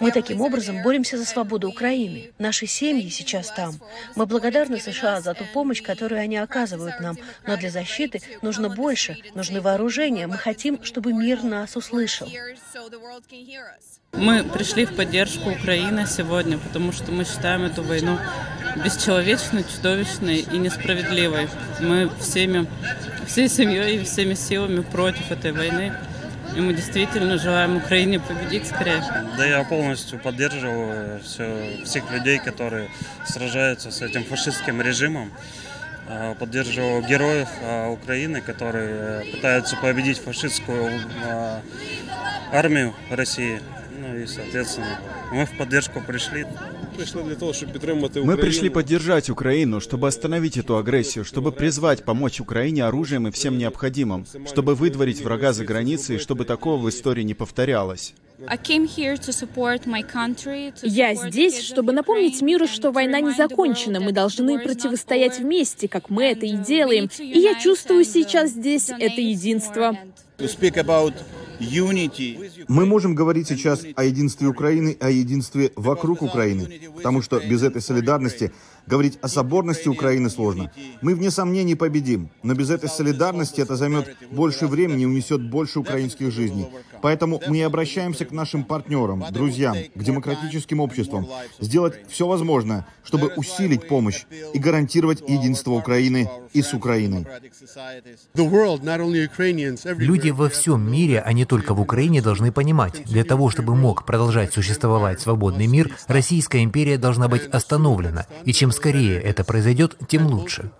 Мы таким образом боремся за свободу Украины. Наши семьи сейчас там. Мы благодарны США за ту помощь, которую они оказывают нам. Но для защиты нужно больше, нужны вооружения. Мы хотим, чтобы мир нас услышал. Мы пришли в поддержку Украины сегодня, потому что мы считаем эту войну бесчеловечной, чудовищной и несправедливой. Мы всеми, всей семьей и всеми силами против этой войны. И мы действительно желаем Украине победить скорее. Да я полностью поддерживаю все, всех людей, которые сражаются с этим фашистским режимом. А, поддерживаю героев а, Украины, которые пытаются победить фашистскую а, армию России. Ну и, соответственно, мы в поддержку пришли. Мы пришли поддержать Украину, чтобы остановить эту агрессию, чтобы призвать помочь Украине оружием и всем необходимым, чтобы выдворить врага за границей, чтобы такого в истории не повторялось. Я здесь, чтобы напомнить миру, что война не закончена. Мы должны противостоять вместе, как мы это и делаем. И я чувствую сейчас здесь это единство. Мы можем говорить сейчас о единстве Украины, о единстве вокруг Украины, потому что без этой солидарности Говорить о соборности Украины сложно. Мы, вне сомнений, победим. Но без этой солидарности это займет больше времени и унесет больше украинских жизней. Поэтому мы и обращаемся к нашим партнерам, друзьям, к демократическим обществам, сделать все возможное, чтобы усилить помощь и гарантировать единство Украины и с Украиной. Люди во всем мире, а не только в Украине, должны понимать, для того, чтобы мог продолжать существовать свободный мир, Российская империя должна быть остановлена. И чем скорее это произойдет, тем лучше.